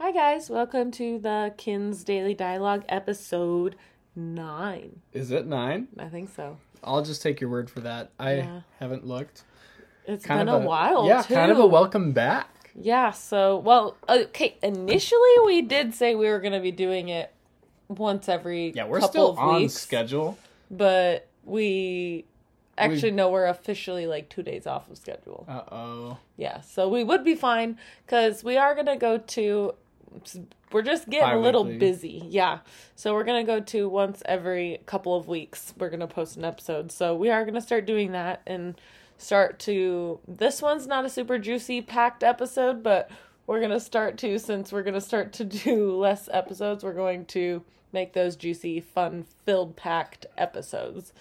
Hi, guys. Welcome to the Kinns Daily Dialogue episode nine. Is it nine? I think so. I'll just take your word for that. I Yeah. haven't looked. It's Kind been of a, while. Yeah, kind of a welcome back. Yeah, so, well, okay, initially we did say we were going to be doing it once every Yeah, we're still on weeks, schedule. but we actually know we're officially like two days off of schedule. Uh oh. Yeah, so we would be fine because we are gonna go to. We're just getting a little busy. Yeah, so we're gonna go to once every couple of weeks. We're gonna post an episode, so we are gonna start doing that and start to. This one's not a super juicy packed episode, but we're gonna start to since we're gonna start to do less episodes. We're going to make those juicy, fun, filled, packed episodes.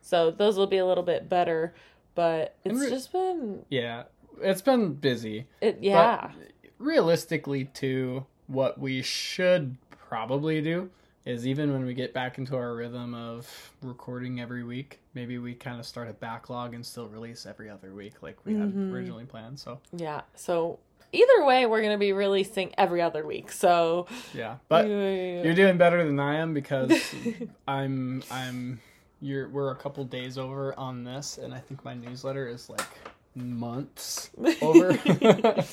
So those will be a little bit better, but it's re- just been Yeah, it's been busy. it. Yeah. Realistically, too, what we should probably do is even when we get back into our rhythm of recording every week, maybe we kind of start a backlog and still release every other week like we had Mhm. originally planned. So, Yeah. So either way, we're gonna be releasing every other week. So yeah. But Yeah. You're doing better than I am because I'm I'm you're we're a couple days over on this and I think my newsletter is like months over.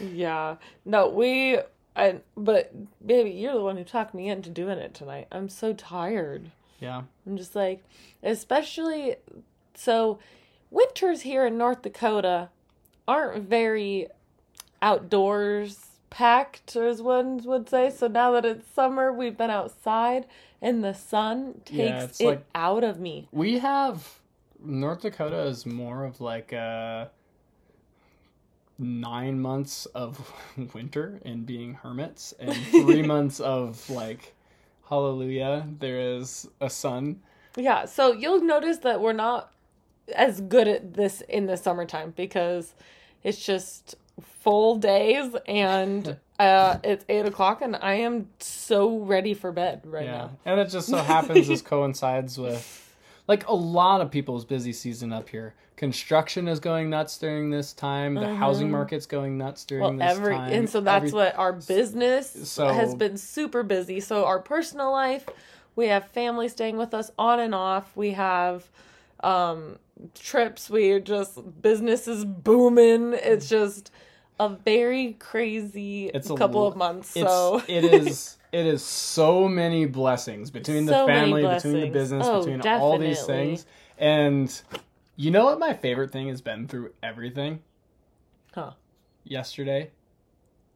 yeah. No, we. I. But baby, you're the one who talked me into doing it tonight. I'm so tired. yeah. I'm just like, especially so. Winters here in North Dakota aren't very outdoors packed, as one would say. So now that it's summer, we've been outside, and the sun takes it's it like- out of me. We have North Dakota is more of like a nine months of winter and being hermits and three months of like hallelujah there is a sun Yeah, so you'll notice that we're not as good at this in the summertime because it's just full days and uh, it's eight o'clock and I am so ready for bed right yeah now. and it just so happens this coincides with like a lot of people's busy season up here construction is going nuts during this time the housing market's going nuts during Well, this every time and so that's Every- what our business So- has been super busy. So our personal life, we have family staying with us on and off. We have um trips. We just business is booming. It's just a very crazy It's couple l- of months. So it is it is so many blessings between the So many family between the business Oh, between all these things and you know what my favorite thing has been through everything Huh. yesterday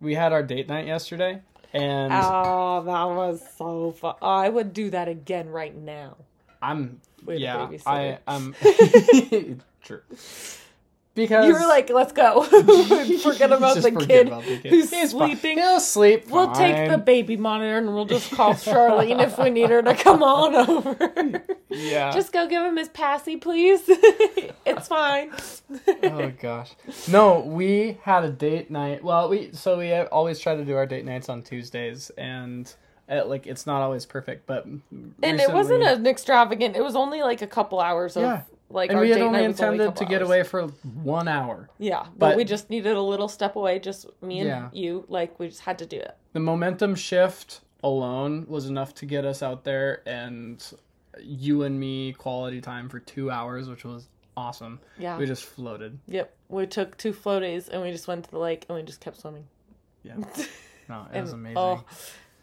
we had our date night yesterday and Oh, that was so fun. Oh, I would do that again right now. i'm With yeah i i'm true because You were like, let's go. forget about the forget kid about the kid. who's He's sleeping. he'll sleep We'll take the baby monitor and we'll just call Charlene if we need her to come on over. yeah Just go give him his passy, please. it's fine. oh gosh no we had a date night well we so we always try to do our date nights on tuesdays and uh like it's not always perfect but and it wasn't an extravagant. It was only like a couple hours of Yeah. Like and we had only was only intended to get hours. away for one hour Yeah, but, but- we just needed a little step away. Just me and Yeah. you. Like we just had to do it. the momentum shift alone was enough to get us out there and you and me quality time for two hours which was awesome Yeah. we just floated Yep. We took two floaties and we just went to the lake and we just kept swimming. yeah no it And, was amazing Oh,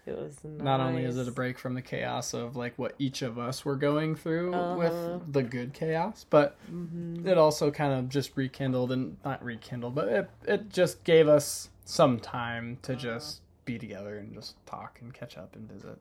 it was nice. not only is it a break from the chaos of like what each of us were going through Uh-huh. with the good chaos but Mm-hmm. it also kind of just rekindled and not rekindled but it, it just gave us some time to just be together and just talk and catch up and visit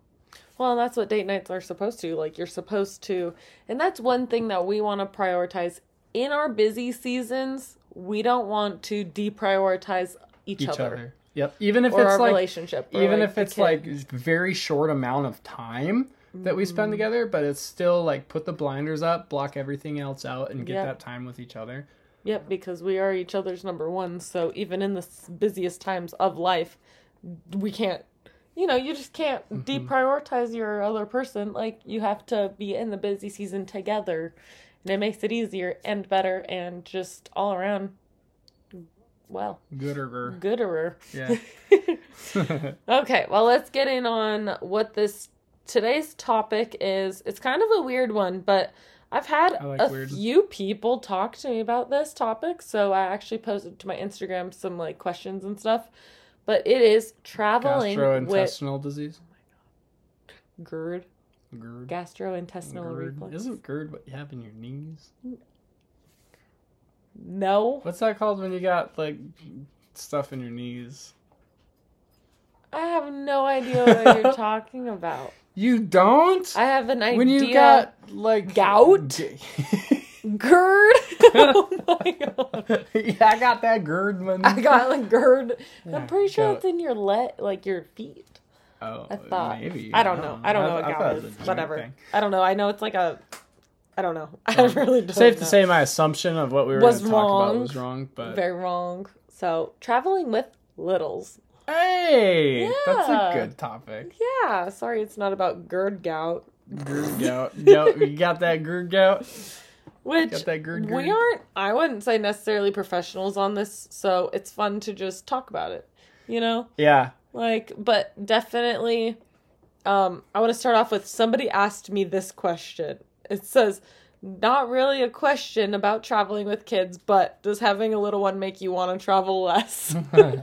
Well, that's what date nights are supposed to. Like you're supposed to, and that's one thing that we want to prioritize in our busy seasons. We don't want to deprioritize each, each other, other yep even if it's like relationship. even like, if it's kid. like very short amount of time that we spend together but it's still like put the blinders up block everything else out and get Yep. that time with each other Yep, because we are each other's number one. So even in the busiest times of life, we can't. You know, you just can't Mm-hmm. deprioritize your other person. Like you have to be in the busy season together, and it makes it easier and better and just all around well. Gooder. Gooderer. Yeah. Okay, well, let's get in on what this today's topic is. It's kind of a weird one, but I've had like a weird. few people talk to me about this topic, so I actually posted to my Instagram some like questions and stuff. But it is traveling with Gastrointestinal disease. Oh GERD, GERD. gastrointestinal reflux. Isn't GERD what you have in your knees? No, What's that called when you got like stuff in your knees? I have no idea what you're talking about. You don't? I have an idea. when you got like Gout? GERD. oh my god. yeah, I got that GERD. I got like GERD. Yeah, I'm pretty sure it's in your leg, like your feet. Oh, I thought. maybe. I don't know. I don't know what thought gout it was a is. Whatever. thing. I don't know. I know it's like a. I don't know. I Um, really don't. Safe to say, my assumption of what we were Was going to talk about was wrong. But Very wrong. So traveling with littles. hey, that's a good topic. Yeah. Sorry, it's not about GERD gout. GERD gout. gout. You got that GERD gout? Which Got that GERD we aren't. I wouldn't say necessarily professionals on this, so it's fun to just talk about it. You know. Yeah. Like, but definitely, um, I want to start off with somebody asked me this question. It says, not really a question about traveling with kids, but does having a little one make you want to travel less? I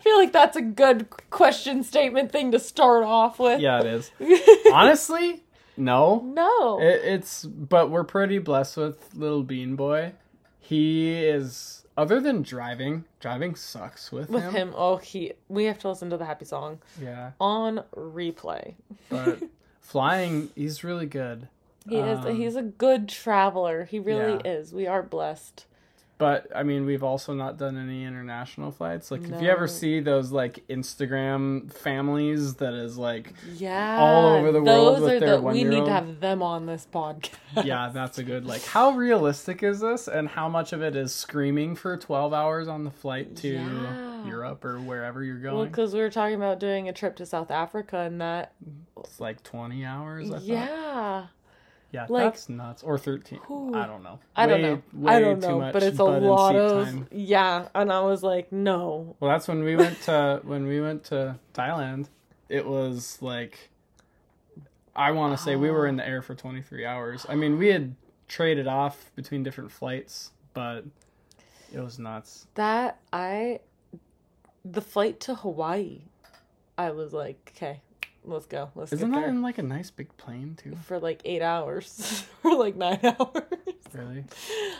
feel like that's a good question statement thing to start off with. Yeah, it is. Honestly, no. no. It, it's but we're pretty blessed with little Bean Boy. He is other than driving. Driving sucks with, with him. him, oh, he. We have to listen to the happy song Yeah, on replay. but flying, he's really good. He is. Um, He's a good traveler. He really yeah. is. We are blessed. But I mean, we've also not done any international flights. Like, if you ever see those like Instagram families that is like, Yeah, all over the world Those with their the we need to have them on this podcast. yeah, that's a good like. How realistic is this, and how much of it is screaming for twelve hours on the flight to Yeah. Europe or wherever you're well, going? because we were talking about doing a trip to South Africa and that. it's like twenty hours. I thought. Yeah, Like- that's nuts. Or 13. Whew. I don't know. I don't know. way I don't too know, much but it's a lot of time. yeah. And I was like, no. Well, that's when we went to when we went to Thailand. It was like I want to say we were in the air for 23 hours. I mean, we had traded off between different flights, but it was nuts. That I, the flight to Hawaii, I was like, okay, let's go. Let's Isn't that in like a nice big plane too? for like eight hours or like nine hours. Really?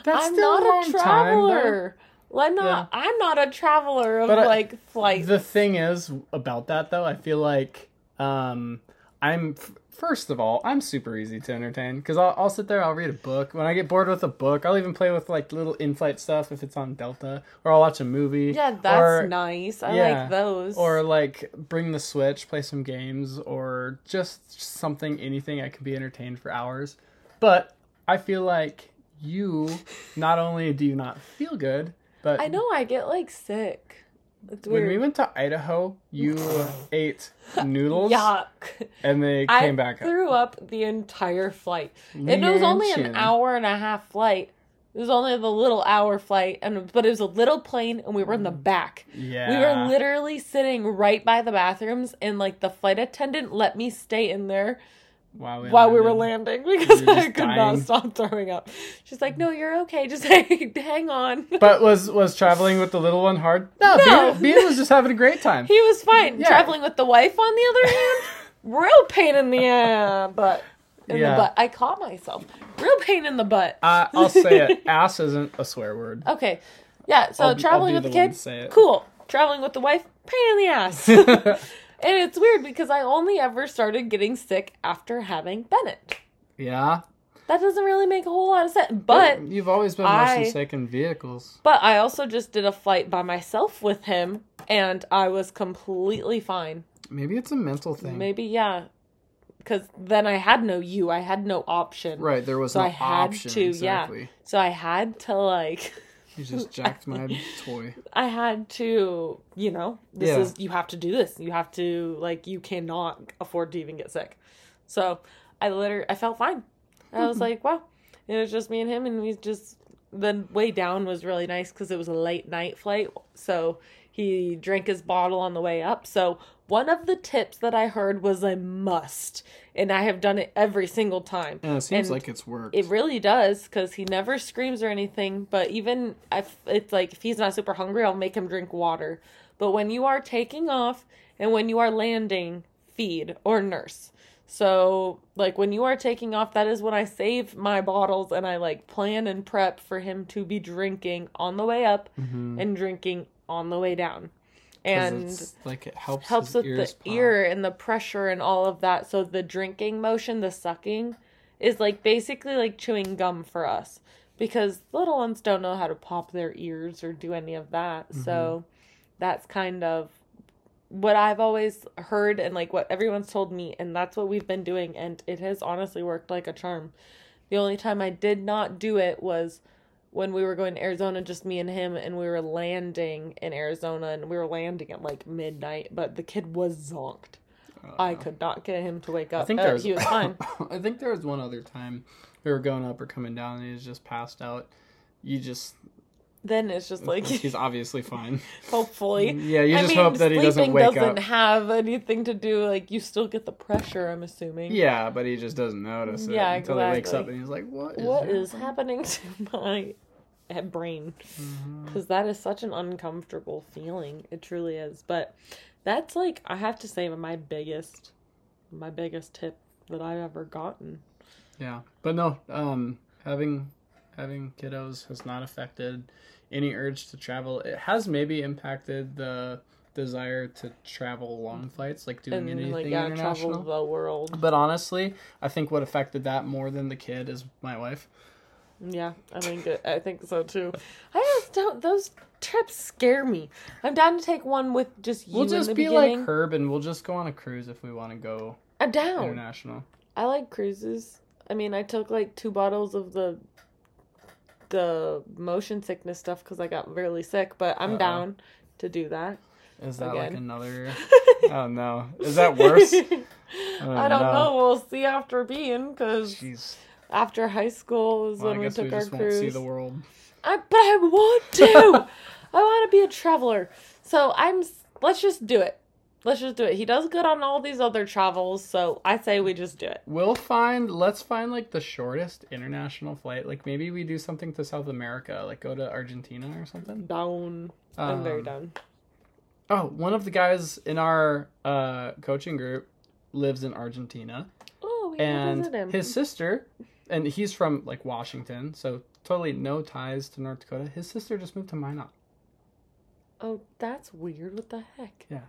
That's I'm not a time, traveler. Well, I'm not. I'm not a traveler of But I- like flights. The thing is about that though, I feel like um I'm first of all, I'm super easy to entertain because I'll, I'll sit there, I'll read a book. When I get bored with a book, I'll even play with like little in-flight stuff if it's on Delta, or I'll watch a movie. yeah, that's or, nice. I yeah, like those. Or like bring the Switch, play some games, or just something, anything I can be entertained for hours. But I feel like you not only do you not feel good, but I know I get like sick. It's when we went to Idaho, you ate noodles Yuck. and they I came back up. threw up the entire flight. And it was only an hour and a half flight. It was only the little hour flight, and but it was a little plane, and we were in the mm. back. Yeah. We were literally sitting right by the bathrooms, and like the flight attendant let me stay in there while we, while we were landing because You were I could not stop throwing up. She's like, "No, you're okay. Just hang, hang on." But was was traveling with the little one hard? No, No. Bean, Bean was just having a great time. he was fine. Yeah. Traveling with the wife, on the other hand, real pain in the uh, butt. In Yeah. the butt. I caught myself. Real pain in the butt. Uh, I'll say it. Ass isn't a swear word. Okay. Yeah, so I'll traveling I'll with the the one to kids, say it. cool. Traveling with the wife, pain in the ass. And it's weird because I only ever started getting sick after having Bennett. yeah, That doesn't really make a whole lot of sense. But you've always been I- motion sick in vehicles. but I also just did a flight by myself with him and I was completely fine. Maybe it's a mental thing. Maybe yeah. Cuz then I had no you. I had no option. Right, there was So no I had option. to, yeah. exactly. So I had to like You just jacked my toy. I had to, you know, this Yeah. is you have to do this. You have to like you cannot afford to even get sick. So I literally I felt fine. I was hmm. like, wow. It was just me and him and we just the way down was really nice because it was a late night flight. So he drank his bottle on the way up. So one of the tips that I heard was a must, and I have done it every single time. And it seems And like it's worked. It really does because he never screams or anything. But even if it's like if he's not super hungry, I'll make him drink water. But when you are taking off and when you are landing, feed or nurse. So like when you are taking off, that is when I save my bottles and I like plan and prep for him to be drinking on the way up Mhm. and drinking on the way down And like it helps helps with the pop. ear and the pressure and all of that. So the drinking motion, the sucking, is like basically like chewing gum for us because little ones don't know how to pop their ears or do any of that. Mm-hmm. So that's kind of what I've always heard and like what everyone's told me, and that's what we've been doing, and it has honestly worked like a charm. The only time I did not do it was when we were going to Arizona, just me and him, and we were landing in Arizona, and we were landing at like midnight, but the kid was zonked. I could not get him to wake up. Uh, I think Uh, there was, he was fine. I think there was one other time we were going up or coming down and he was just passed out. You just then it's just like he's obviously fine. hopefully. Yeah, you I just mean, hope that he doesn't sleeping wake doesn't up. have anything to do. Like you still get the pressure. I'm assuming. Yeah, but he just doesn't notice it Yeah, until he wakes up and he's like, "What is what is happening?" to my brain because that is such an uncomfortable feeling it truly is but that's like i have to say my biggest my biggest tip that i've ever gotten Yeah, but no, um, having having kiddos has not affected any urge to travel. It has maybe impacted the desire to travel long flights, like doing and anything like yeah international. the world But honestly, I think what affected that more than the kid is my wife. yeah i think i think so too i just don't those trips scare me i'm down to take one with just you We'll just be beginning like Herb, and we'll just go on a cruise if we want to go i'm down international. I like cruises. I mean, I took like two bottles of the the motion sickness stuff because I got really sick, but I'm Uh-oh. down to do that. Is that like another? oh no, is that worse? Oh, I don't no. know. We'll see after being because after high school is Well, I when we took we our cruise. see the world. I, but I want to. I want to be a traveler. So I'm. Let's just do it. Let's just do it. He does good on all these other travels, so I say we just do it. We'll find. Let's find like the shortest international flight. Like maybe we do something to South America, like go to Argentina or something. Down. I'm very Um, down. Oh, one of the guys in our uh, coaching group lives in Argentina, Oh, we can visit him. and his sister, and he's from like Washington, so totally no ties to North Dakota. His sister just moved to Minot. Oh, that's weird. What the heck? Yeah.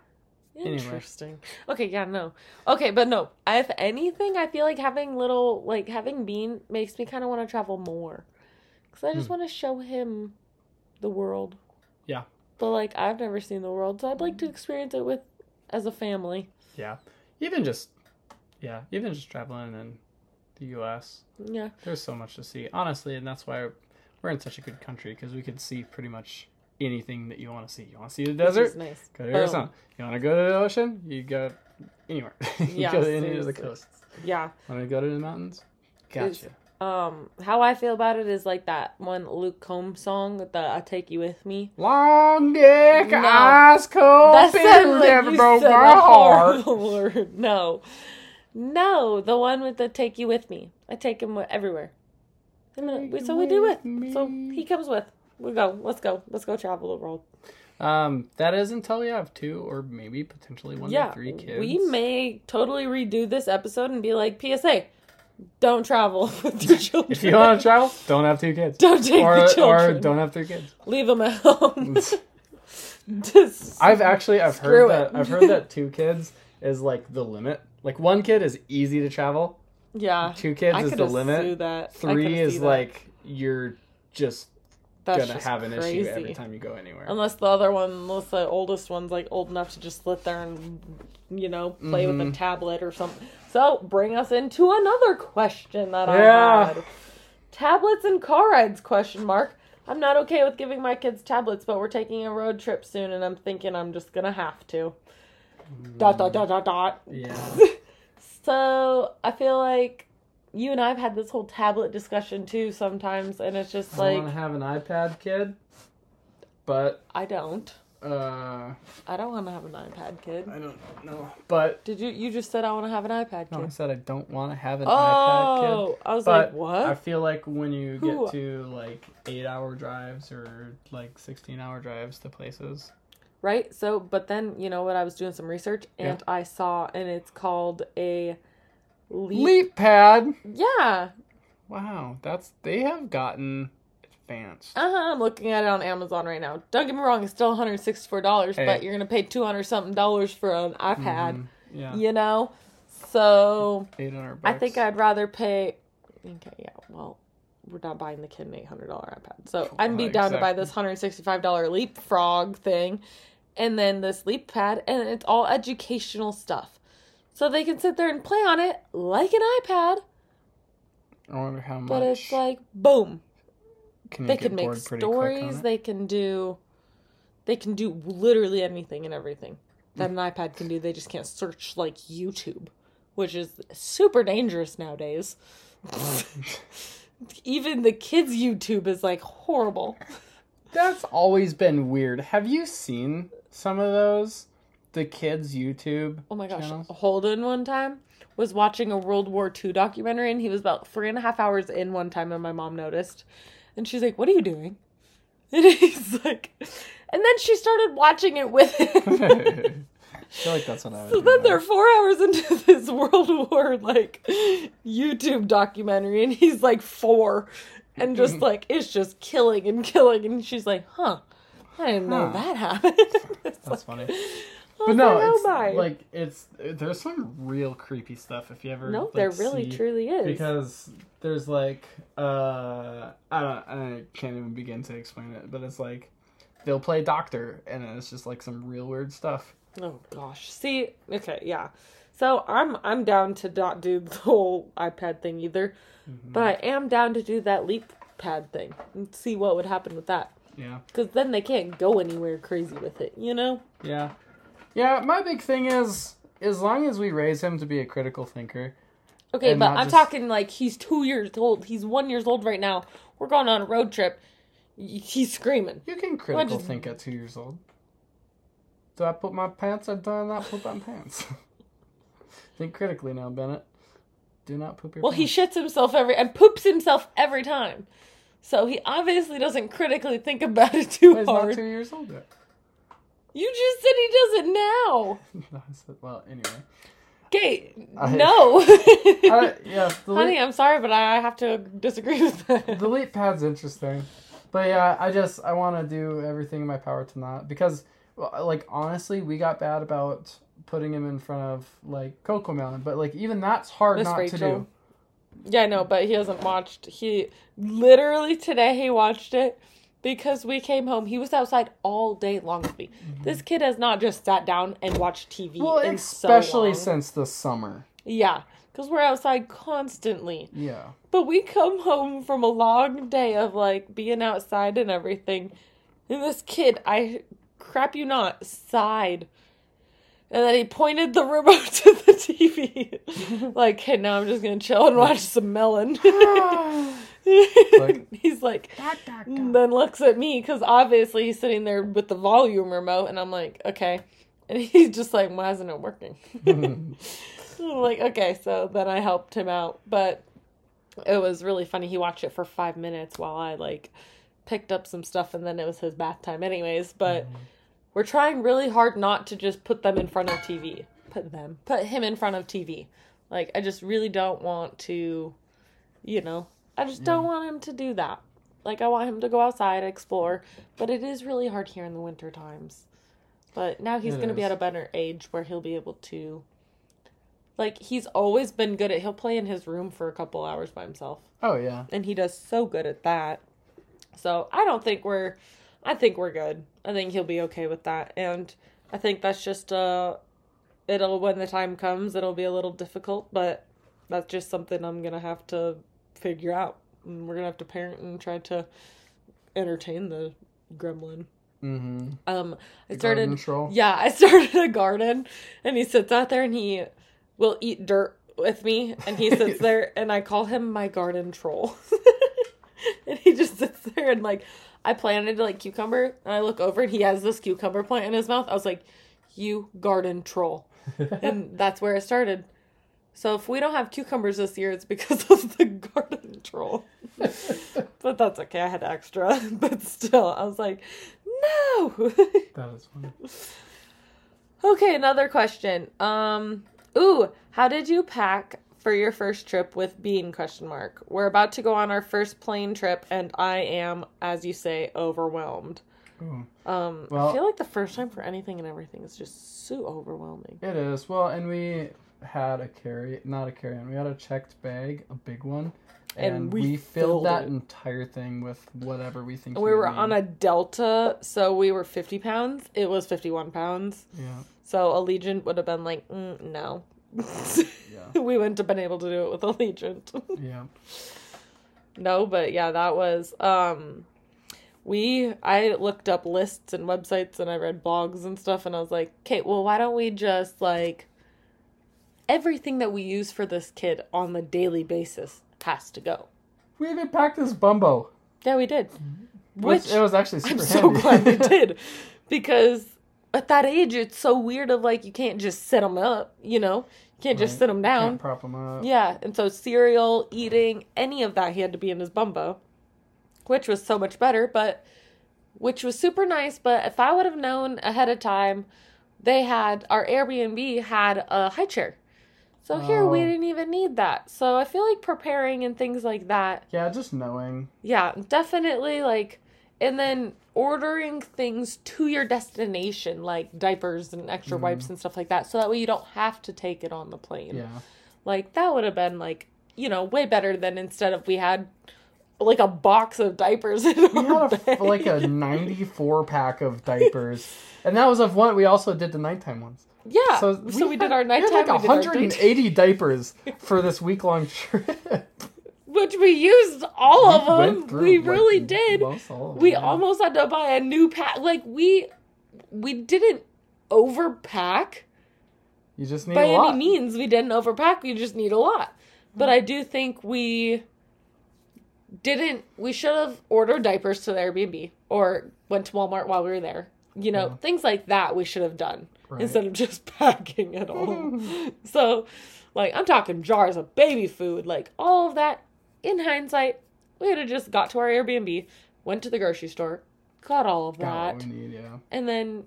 Anyway. Interesting. Okay, yeah, no. Okay, but no. If anything, I feel like having little, like having Bean makes me kind of want to travel more, because I just Hmm. want to show him the world. Yeah. But like, I've never seen the world, so I'd like to experience it with as a family. Yeah, even just yeah, even just traveling in the U.S. Yeah. There's so much to see, honestly, and that's why we're in such a good country because we could see pretty much anything that you want to see. You want to see the desert? nice. Go to. Arizona. You want to go to the ocean? You go anywhere. you Yeah, go to any of the coasts. Yeah. Want to go to the mountains? Gotcha. Um, how I feel about it is like that one Luke Combs song, the "I Take You With Me." Long dick, No. ice cold, That sounded like never broke my heart. word. No, no, the one with the "Take You With Me." I take him everywhere. I mean, Take so we do it. with So he comes with. We go. Let's go. Let's go travel the world. Um, that is until we have two or maybe potentially one yeah, to three kids. we may totally redo this episode and be like, PSA: Don't travel with your children. If you want to travel, don't have two kids. don't take or, the or don't have three kids. leave them at home. Just I've actually I've heard it. that I've heard that two kids is like the limit. Like one kid is easy to travel. yeah. Two kids I is the limit. That. Three is that. like you're just That's gonna have an crazy. issue every time you go anywhere. Unless the other one, unless the oldest one's like old enough to just sit there and, you know, play with a Mhm. tablet or something. So, bring us into another question that Yeah. I had. Tablets and car rides? Question mark. I'm not okay with giving my kids tablets, but we're taking a road trip soon, and I'm thinking I'm just gonna have to. Dot dot dot dot dot. Yeah. So I feel like you and I've had this whole tablet discussion too sometimes, and it's just I like want to have an iPad, kid, but I don't. uh, I don't want to have an iPad, kid. I don't know. But Did you? You just said I want to have an iPad, no, I said I don't want to have an iPad, kid. Oh, I was But like, what? I feel like when you Who- get to like eight hour drives or like sixteen hour drives to places. Right? So, but then, you know what? I was doing some research and I saw, and it's called a leap. Leap pad. Yeah. Wow, that's they have gotten advanced. Uh huh. I'm looking at it on Amazon right now. Don't get me wrong, it's still $164, Hey. but you're to pay 200 something dollars for an iPad, Mhm, Yeah, you know? So, eight hundred. I think I'd rather pay. Okay, yeah, well, we're not buying the kid an $800 iPad. So, I'd be down to buy this $165 leapfrog thing and then this leap pad, and it's all educational stuff. So they can sit there and play on it like an iPad, I wonder how much. but it's like boom. can they can make bored pretty quick on stories they can do they can do literally anything and everything that an ipad can do they just can't search like youtube which is super dangerous nowadays even the kids youtube is like horrible That's always been weird. Have you seen some of those? The kids' YouTube. oh my gosh channels? holden one time was watching a world war ii documentary and he was about three and a half hours in one time and my mom noticed and she's like what are you doing and he's like and then she started watching it with him I feel like that's what I would So do. then now. they're four hours into this World War like YouTube documentary, and he's like four, and just like it's just killing and killing, and she's like, "Huh, I didn't know Huh. that happened." It's That's like- funny. But no, like, oh it's my. like it's there's some real creepy stuff if you ever no, like, there really see- truly is. because there's like uh I don't I can't even begin to explain it, but it's like they'll play doctor and it's just like some real weird stuff. Oh gosh. See, okay, yeah. So I'm I'm down to not do the whole iPad thing either, Mm-hmm. but I am down to do that leap pad thing and see what would happen with that. Yeah. Because then they can't go anywhere crazy with it, you know? Yeah. Yeah, my big thing is as long as we raise him to be a critical thinker. Okay, but I'm just- talking like he's two years old. He's one years old right now. We're going on a road trip. He's screaming. You can critical just- think at two years old. Do I put my pants or do I not put my pants? think critically now, Bennett. Do not poop your Well, he shits himself every and poops himself every time. So he obviously doesn't critically think about it too Well, he's not two years old yet. You just said he does it now. No, said- well, anyway. Okay, I- no. I, yeah, Honey, I'm sorry, but I have to disagree with that. the leap pad's interesting, but yeah, I just I want to do everything in my power to not because, uh, like honestly, we got bad about putting him in front of like CoComelon, but like even that's hard Miss not to do. Yeah, I know, but he hasn't watched. He literally today he watched it because we came home. He was outside all day long with me. This kid has not just sat down and watched TV. Mm-hmm. Well, in especially so since the summer. yeah, because we're outside constantly. Yeah. But we come home from a long day of like being outside and everything, and this kid, I crap you not, sighed. And then he pointed the remote to the TV. like, hey, now I'm just gonna chill and watch some melon. Like- he's like, mm, then looks at me because obviously he's sitting there with the volume remote, and I'm like, okay. And he's just like, why isn't it working? I'm like, okay, so then I helped him out. But it was really funny. He watched it for five minutes while I like picked up some stuff and then it was his bath time anyways. But mm-hmm. we're trying really hard not to just put them in front of TV. Put them. Put him in front of TV. Like I just really don't want to you know, I just don't want him to do that. Like I want him to go outside, explore, but it is really hard here in the winter times. But now he's It going to be is. at a better age where he'll be able to like he's always been good at he'll play in his room for a couple hours by himself oh yeah. and he does so good at that. So I don't think we're I think we're good. I think he'll be okay with that. And I think that's just uh it'll when the time comes it'll be a little difficult, but that's just something I'm gonna have to figure out. And we're gonna have to parent and try to entertain the gremlin. Mm-hmm. Um I Garden started troll. yeah, I started a garden and he sits out there and he will eat dirt with me and he sits there and I call him my garden troll. and he just sits there and like I planted like cucumber and I look over and he has this cucumber plant in his mouth. I was like, "You garden troll." and that's where it started. So if we don't have cucumbers this year, it's because of the garden troll. but that's okay. I had extra, but still, I was like, "No." That is funny. Okay, another question. Um, ooh, how did you pack for your first trip with Bean? Question mark. We're about to go on our first plane trip, and I am, as you say, overwhelmed. Ooh. Um, I feel like the first time for anything and everything is just so overwhelming. It is. Well, and we had a carry, not a carry on. We had a checked bag, a big one. And And, we we, filled filled that entire thing with whatever we think. We were need. on a Delta, so we were 50 pounds. It was 51 pounds. Yeah. So Allegiant would have been like, mm, no. Yeah. we wouldn't have been able to do it with Allegiant. Yeah. No, but yeah, that was um we I looked up lists and websites and I read blogs and stuff and I was like, "Okay, well, why don't we just like everything that we use for this kid on the daily basis has to go." We even packed this bumbo. Yeah, we did. Which, Which it was actually I'm super so glad we did because at that age it's so weird of like you can't just sit them up, you know? You can't just Right. sit them down. Can't prop them up. Yeah, and so cereal, eating, any of that, he had to be in his bumbo, which was so much better, but which was super nice. But if I would have known ahead of time, they had our Airbnb had a high chair. So here we Oh. didn't even need that. So I feel like preparing and things like that. Yeah, just knowing. Yeah, definitely like and then ordering things to your destination like diapers and extra mm-hmm. wipes and stuff like that so that way you don't have to take it on the plane. Yeah. Like that would have been like, you know, way better than instead of we had like a box of diapers in We had a, like a 94 pack of diapers. And that was of one. We also did the nighttime ones. Yeah. So, we, did had- our we had nighttime. like we did our 180 diapers for this week long trip. which we used all We of them. through, We like, really did. most all of We them, yeah. almost had to buy a new pack. Like we, we didn't overpack. You just need by a lot. any means we didn't overpack we just need a lot but i do think we didn't we should have ordered diapers to the airbnb or went to walmart while we were there you know Yeah. things like that we should have done Right. instead of just packing it all so like i'm talking jars of baby food like all of that in hindsight we would have just got to our airbnb went to the grocery store got all of Got what that we need, yeah. and then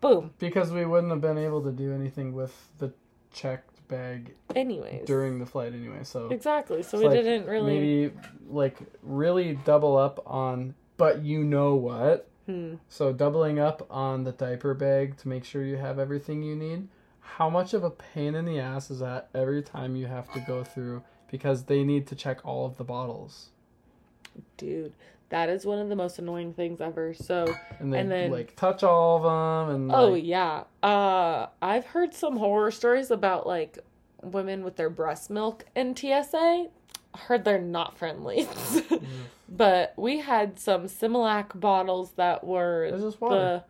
boom Because we wouldn't have been able to do anything with the checked bag anyways during the flight anyway. So exactly so we like didn't really maybe like really double up on. But you know what? Hmm. So doubling up on the diaper bag to make sure you have everything you need. How much of a pain in the ass is that every time you have to go through because they need to check all of the bottles dude that is one of the most annoying things ever so and they And then- like touch all of them and oh like, yeah uh i've heard some horror stories about like women with their breast milk in tsa heard they're not friendly. But we had some similac bottles that were the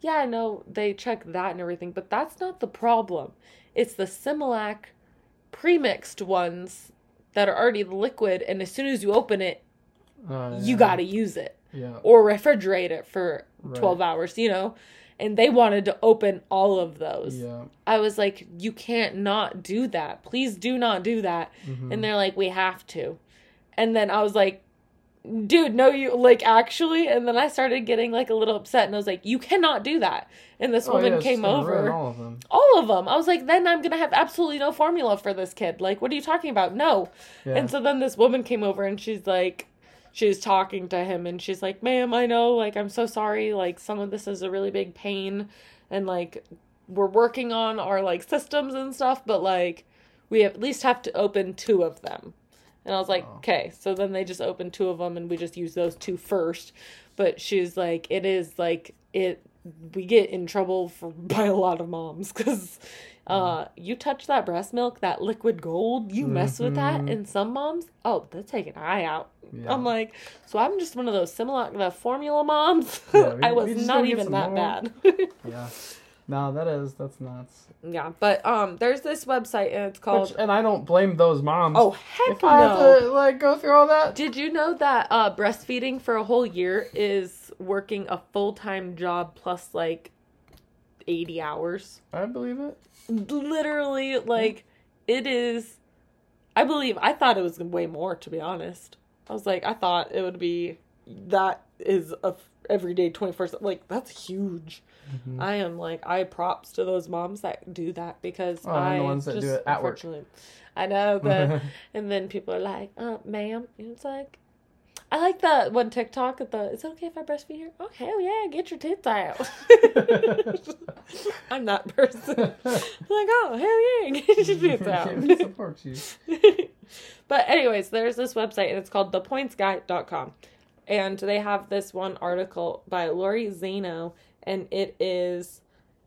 yeah i know they check that and everything but that's not the problem. It's the similac premixed ones that are already liquid and as soon as you open it Uh, you gotta use it yeah. or refrigerate it for Right. 12 hours, you know? And they wanted to open all of those. yeah I was like, you can't not do that. Please do not do that. mhm. And they're like, we have to. And then I was like, dude, no, you like actually. And then I started getting like a little upset and I was like, you cannot do that. And this Oh, woman yeah, came over. all of them All of them. I was like, then I'm going to have absolutely no formula for this kid. Like, what are you talking about? No. yeah And so then this woman came over and she's like, she's talking to him and she's like, ma'am, I know, like, I'm so sorry. Like, some of this is a really big pain. And like, we're working on our like systems and stuff, but like, we at least have to open two of them. And I was like, Oh. okay. So then they just opened two of them and we just use those two first. But she's like, it is like, it, we get in trouble for by a lot of moms because uh you touch that breast milk that liquid gold you mess with that Mhm. and some moms oh they're taking an eye out Yeah. i'm like so i'm just one of those similar the formula moms Yeah, we- i was not even that more. bad yeah No, that is that's nuts. Yeah, but um, there's this website and it's called. Which, and I don't blame those moms. oh heck if I have no! to like go through all that, Did you know that uh, breastfeeding for a whole year is working a full time job plus like eighty hours? I believe it. Literally, like it is. I believe. I thought it was way more. To be honest, I was like, I thought it would be that is a f- everyday twenty first. Like that's huge. Mhm. I am like I props to those moms that do that because Oh, I the ones that do just, it at work. I know but and then people are like, uh, ma'am, and it's like I like the one TikTok at the it's okay if I breastfeed here? Oh hell yeah, get your tits out. I'm that person. like, oh hell yeah, get your tits out. It supports you. But anyways, there's this website and it's called thepointsguy.com. And they have this one article by Lori Zaino and it is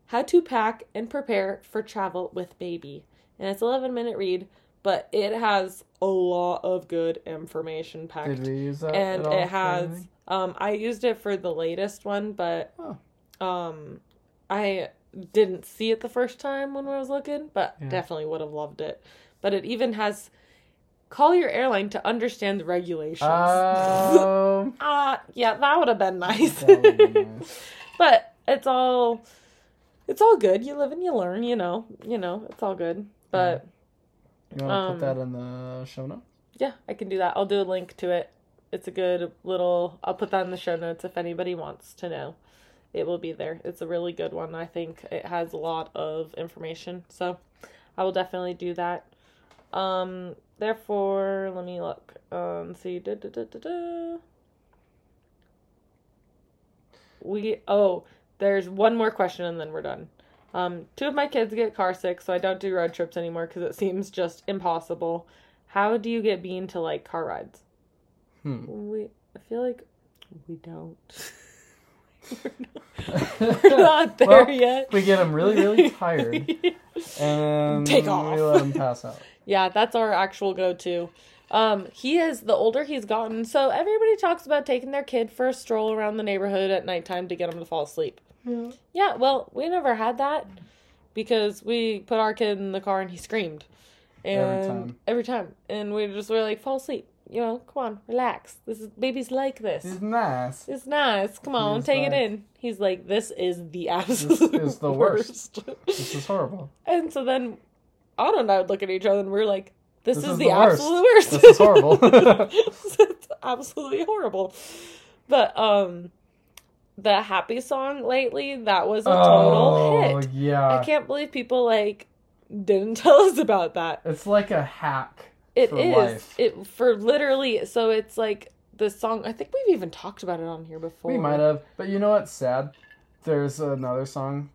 how to pack and prepare for travel with baby. And it's 11 minute read, but it has a lot of good information packed. Did we use that? and at all it has um I used it for the latest one, but Oh. um I didn't see it the first time when I was looking, but Yeah. definitely would have loved it. But it even has call your airline to understand the regulations. Um, Ah, yeah, that would have been nice. that would be nice. but it's all it's all good. You live and you learn, you know. You know, it's all good. But You want to Um, put that in the show notes? yeah, I can do that. I'll do a link to it. It's a good little I'll put that in the show notes if anybody wants to know. It will be there. It's a really good one. I think it has a lot of information. So I will definitely do that. Um therefore, let me look. Um see da, da, da, da, da. We oh, there's one more question and then we're done. Um, two of my kids get car sick, so I don't do road trips anymore because it seems just impossible. How do you get Bean to like car rides? Hmm. We, I feel like we don't. We're not there Well, yet. We get them really, really tired, and Take off. we let them pass out. Yeah, that's our actual go-to. Um, he is the older he's gotten, so everybody talks about taking their kid for a stroll around the neighborhood at nighttime to get him to fall asleep. Yeah. Yeah, well, we never had that because we put our kid in the car and he screamed. And Every time. every time. And we just were like, fall asleep. You know, come on, relax. This is babies like this. It's nice. It's nice. Come on, He's take it in. He's like, this is the absolute is the worst. worst. This is horrible. and so then Anna and I would look at each other and we are like, this, This is, is the, the worst. absolute worst. This is horrible. it's absolutely horrible. But um the happy song lately, that was a total oh hit. yeah, I can't believe people like didn't tell us about that. it's like a hack. It For is life. it for literally so it's like the song I think we've even talked about it on here before. We might have, but you know what's sad? There's another song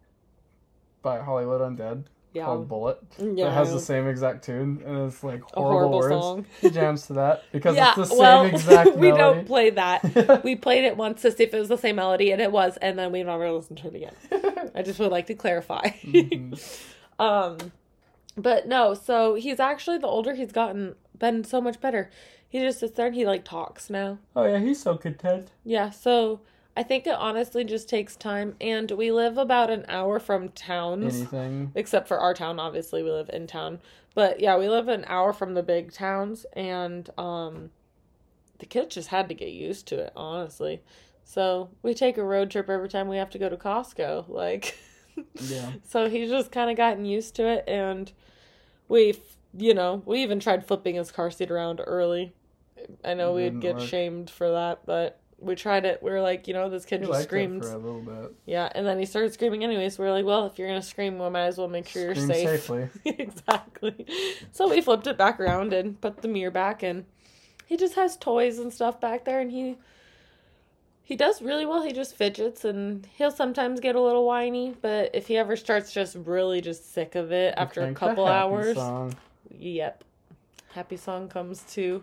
by Hollywood Undead yeah. called Bullet yeah. that has the same exact tune, and it's like horrible, horrible words. song. He jams to that because yeah, it's the same well, exact we melody. don't play that. We played it once to see if it was the same melody, and it was, and then we never listened to it again. I just would like to clarify. Mhm. um, but no, so he's actually the older he's gotten, been so much better. He just sits there and he like talks now. Oh yeah, he's so content. Yeah, so I think it honestly just takes time, and we live about an hour from towns. Anything. except for our town obviously we live in town but yeah we live an hour from the big towns and um the kids just had to get used to it honestly so we take a road trip every time we have to go to costco like Yeah. so he's just kind of gotten used to it and we you know we even tried flipping his car seat around early i know we'd get work. shamed for that but we tried it we were like you know this kid He just screams for a little bit. yeah, and then he started screaming anyways. We are like, well, if you're gonna scream, we might as well make sure you're Scream safe. safely. exactly. So we flipped it back around and put the mirror back, and he just has toys and stuff back there, and he he does really well. He just fidgets, and he'll sometimes get a little whiny, but if he ever starts just really just sick of it after a couple happy hours, song. yep, happy song comes too,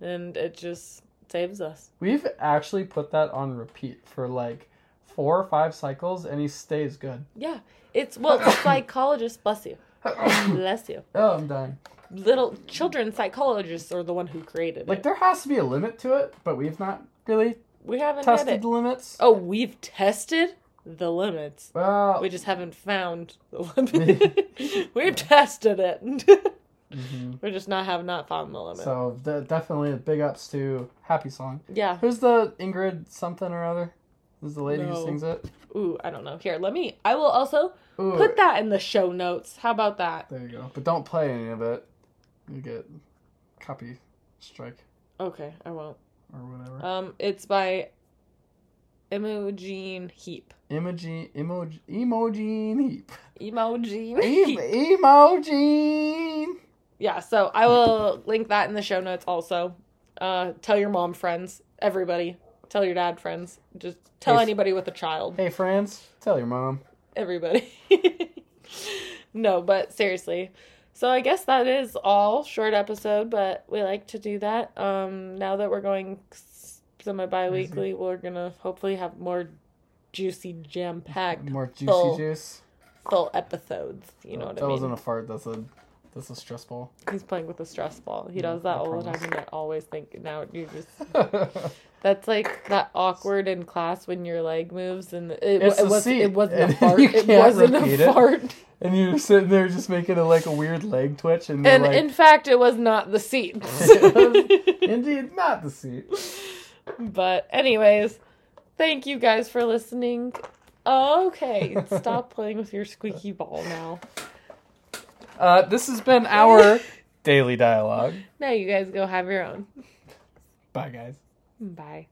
and it just saves us. We've actually put that on repeat for like four or five cycles, and he stays good. Yeah, it's well, the psychologist, bless you, bless you. Oh, I'm dying. little children psychologists are the one who created Like it. there has to be a limit to it, but we've not really We haven't tested it. the limits. Oh, we've tested the limits. Well, We just haven't found the limit. We've tested it. mhm. We're just not have not found the limit. so de- definitely big ups to Happy Song. yeah. Who's the Ingrid something or other? Who's the lady No. who sings it? Ooh, I don't know. Here, let me. I will also Ooh, put that in the show notes. How about that? There you go. But don't play any of it. You get copy strike Okay, I won't. or whatever. Um, it's by Imogen Heap. Emoji, emoji, emoji heap. Imogen Em- Heap. emoji. Yeah, so I will link that in the show notes also. Uh, tell your mom friends, everybody. Tell your dad friends. Just tell Hey, anybody with a child. Hey friends, tell your mom. Everybody. no, but seriously. So I guess that is all short episode, but we like to do that. Um, now that we're going semi bi-weekly, we're gonna hopefully have more juicy, jam-packed, More juicy full- juice. full episodes. You know what that I mean? That wasn't a fart. That's a that's is stress ball. He's playing with a stress ball. He Yeah, does that I all the time, and I always think now you just. That's like that awkward in class when your leg moves and it, it was seat, it wasn't a fart. you It wasn't a it. fart. and you're sitting there just making a like a weird leg twitch, and And like, in fact, it was not the seat. indeed, not the seat. but anyways, thank you guys for listening. Okay, stop playing with your squeaky ball now. Uh, this has been our daily dialogue. Now you guys go have your own. Bye, guys. Bye.